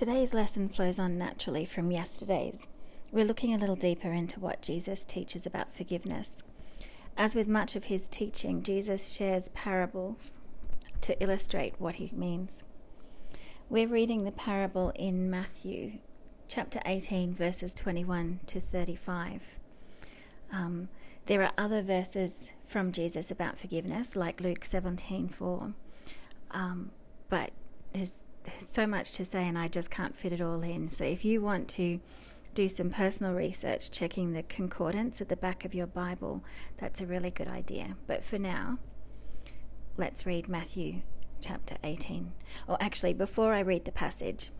Today's lesson flows on naturally from yesterday's. We're looking a little deeper into what Jesus teaches about forgiveness. As with much of his teaching, Jesus shares parables to illustrate what he means. We're reading the parable in Matthew chapter 18, verses 21 to 35. Um, there are other verses from Jesus about forgiveness, like Luke 17 4. Um, but there's so much to say, and I just can't fit it all in. So, if you want to do some personal research, checking the concordance at the back of your Bible, that's a really good idea. But for now, let's read Matthew chapter 18. Or actually, before I read the passage,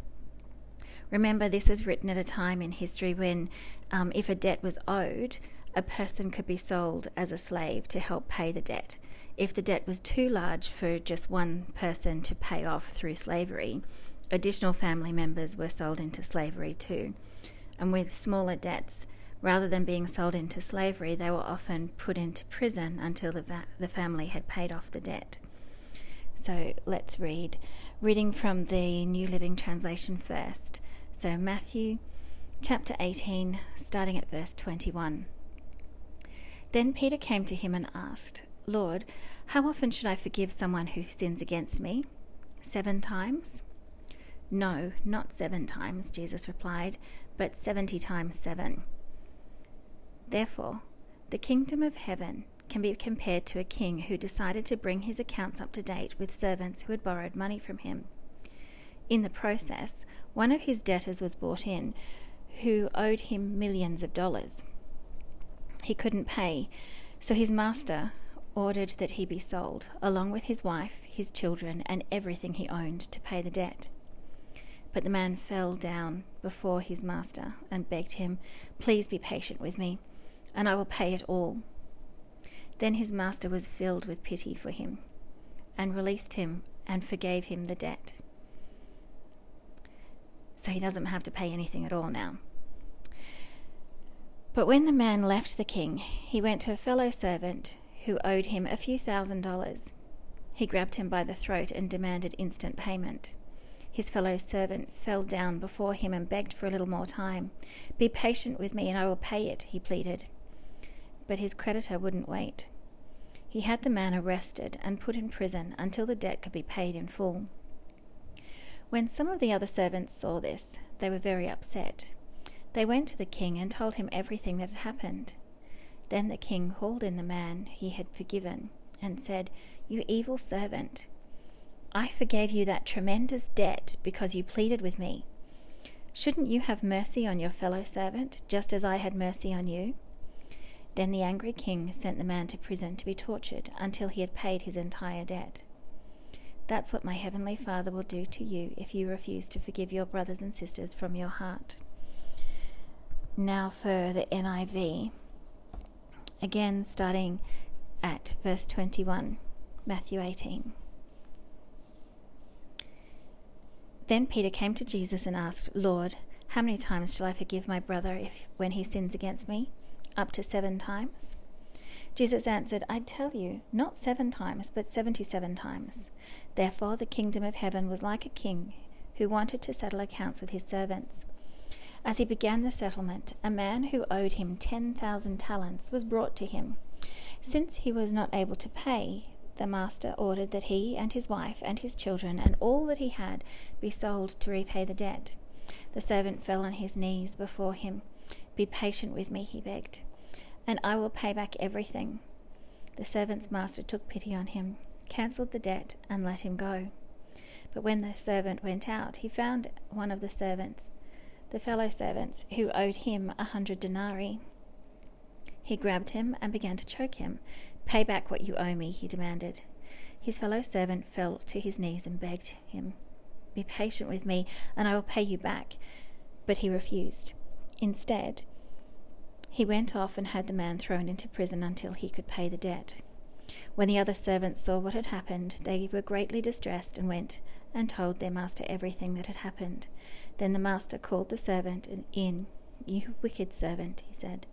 remember this was written at a time in history when, um, if a debt was owed, a person could be sold as a slave to help pay the debt if the debt was too large for just one person to pay off through slavery, additional family members were sold into slavery too. And with smaller debts, rather than being sold into slavery, they were often put into prison until the, va- the family had paid off the debt. So let's read. Reading from the New Living Translation first. So, Matthew chapter 18, starting at verse 21. Then Peter came to him and asked, Lord, how often should I forgive someone who sins against me? Seven times? No, not seven times, Jesus replied, but seventy times seven. Therefore, the kingdom of heaven can be compared to a king who decided to bring his accounts up to date with servants who had borrowed money from him. In the process, one of his debtors was brought in who owed him millions of dollars. He couldn't pay, so his master ordered that he be sold, along with his wife, his children, and everything he owned, to pay the debt. But the man fell down before his master and begged him, Please be patient with me, and I will pay it all. Then his master was filled with pity for him, and released him and forgave him the debt. So he doesn't have to pay anything at all now. But when the man left the king, he went to a fellow servant who owed him a few thousand dollars. He grabbed him by the throat and demanded instant payment. His fellow servant fell down before him and begged for a little more time. Be patient with me and I will pay it, he pleaded. But his creditor wouldn't wait. He had the man arrested and put in prison until the debt could be paid in full. When some of the other servants saw this, they were very upset. They went to the king and told him everything that had happened. Then the king called in the man he had forgiven and said, You evil servant, I forgave you that tremendous debt because you pleaded with me. Shouldn't you have mercy on your fellow servant, just as I had mercy on you? Then the angry king sent the man to prison to be tortured until he had paid his entire debt. That's what my heavenly Father will do to you if you refuse to forgive your brothers and sisters from your heart. Now for the NIV. Again, starting at verse 21, Matthew 18. Then Peter came to Jesus and asked, Lord, how many times shall I forgive my brother if when he sins against me? Up to seven times? Jesus answered, I tell you, not seven times, but seventy seven times. Therefore the kingdom of heaven was like a king who wanted to settle accounts with his servants. As he began the settlement, a man who owed him 10,000 talents was brought to him. Since he was not able to pay, the master ordered that he and his wife and his children and all that he had be sold to repay the debt. The servant fell on his knees before him. Be patient with me, he begged, and I will pay back everything. The servant's master took pity on him, cancelled the debt, and let him go. But when the servant went out, he found one of the servants the fellow servants who owed him a hundred denarii. He grabbed him and began to choke him. Pay back what you owe me, he demanded. His fellow servant fell to his knees and begged him, Be patient with me, and I will pay you back. But he refused. Instead, he went off and had the man thrown into prison until he could pay the debt. When the other servants saw what had happened, they were greatly distressed and went and told their master everything that had happened. Then the master called the servant in. You wicked servant, he said.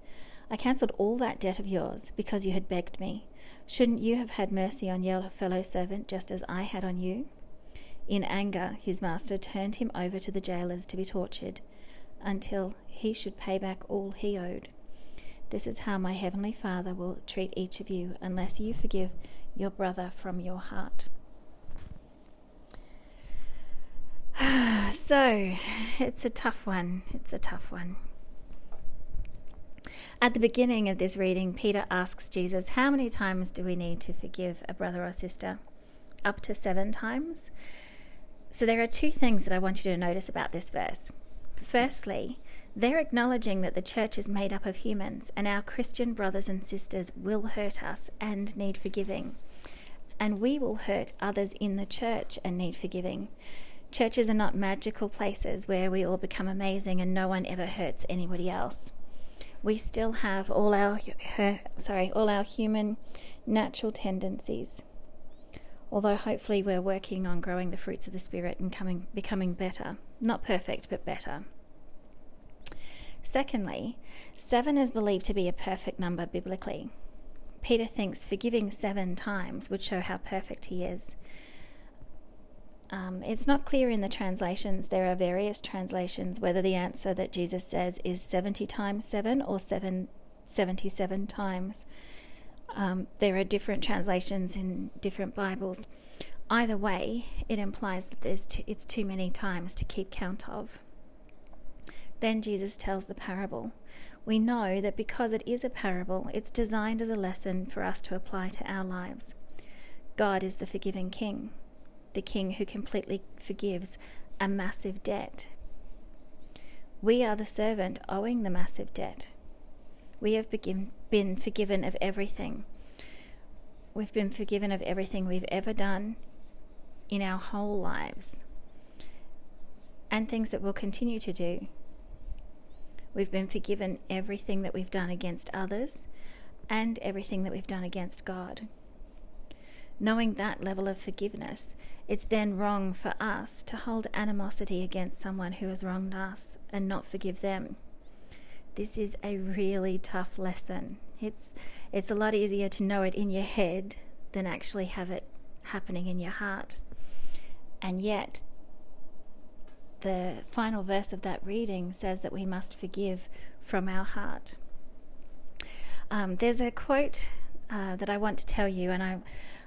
I cancelled all that debt of yours because you had begged me. Shouldn't you have had mercy on your fellow servant just as I had on you? In anger, his master turned him over to the jailers to be tortured until he should pay back all he owed. This is how my heavenly Father will treat each of you unless you forgive your brother from your heart. So, it's a tough one. It's a tough one. At the beginning of this reading, Peter asks Jesus, How many times do we need to forgive a brother or sister? Up to seven times? So there are two things that I want you to notice about this verse. Firstly, they're acknowledging that the church is made up of humans and our Christian brothers and sisters will hurt us and need forgiving. And we will hurt others in the church and need forgiving. Churches are not magical places where we all become amazing and no one ever hurts anybody else. We still have all our sorry, all our human natural tendencies although hopefully we're working on growing the fruits of the Spirit and coming, becoming better. Not perfect, but better. Secondly, seven is believed to be a perfect number biblically. Peter thinks forgiving seven times would show how perfect he is. Um, it's not clear in the translations. There are various translations whether the answer that Jesus says is 70 times 7 or 7, 77 times. Um, there are different translations in different Bibles. Either way, it implies that there's it's too many times to keep count of. Then Jesus tells the parable. We know that because it is a parable, it's designed as a lesson for us to apply to our lives. God is the forgiving King, the King who completely forgives a massive debt. We are the servant owing the massive debt. We have begin, been forgiven of everything. We've been forgiven of everything we've ever done in our whole lives and things that we'll continue to do. We've been forgiven everything that we've done against others and everything that we've done against God. Knowing that level of forgiveness, it's then wrong for us to hold animosity against someone who has wronged us and not forgive them this is a really tough lesson. It's it's a lot easier to know it in your head than actually have it happening in your heart. And yet the final verse of that reading says that we must forgive from our heart. Um, there's a quote uh, that I want to tell you, and I,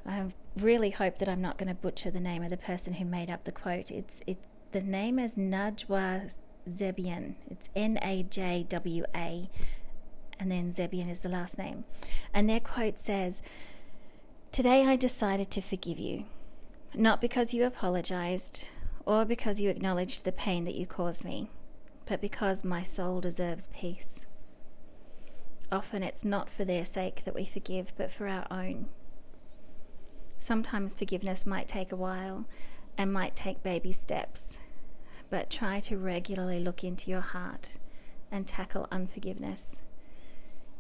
I really hope that I'm not going to butcher the name of the person who made up the quote. It's it the name is Najwa Zebian. It's N A J W A, and then Zebian is the last name. And their quote says, Today I decided to forgive you, not because you apologized or because you acknowledged the pain that you caused me, but because my soul deserves peace. Often it's not for their sake that we forgive, but for our own. Sometimes forgiveness might take a while and might take baby steps but try to regularly look into your heart and tackle unforgiveness.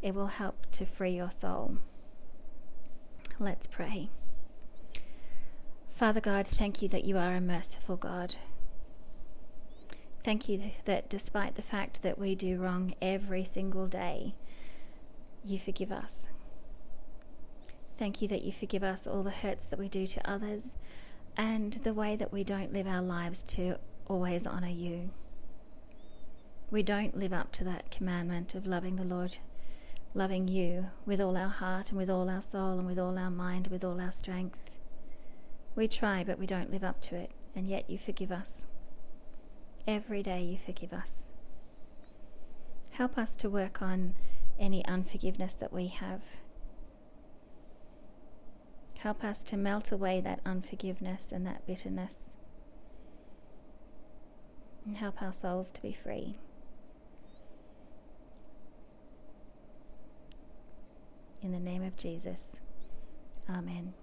It will help to free your soul. Let's pray. Father God, thank you that you are a merciful God. Thank you that despite the fact that we do wrong every single day, you forgive us. Thank you that you forgive us all the hurts that we do to others and the way that we don't live our lives to always honour you. We don't live up to that commandment of loving the Lord, loving you with all our heart and with all our soul and with all our mind, with all our strength. We try, but we don't live up to it, and yet you forgive us. Every day you forgive us. Help us to work on any unforgiveness that we have. Help us to melt away that unforgiveness and that bitterness and help our souls to be free. In the name of Jesus, Amen.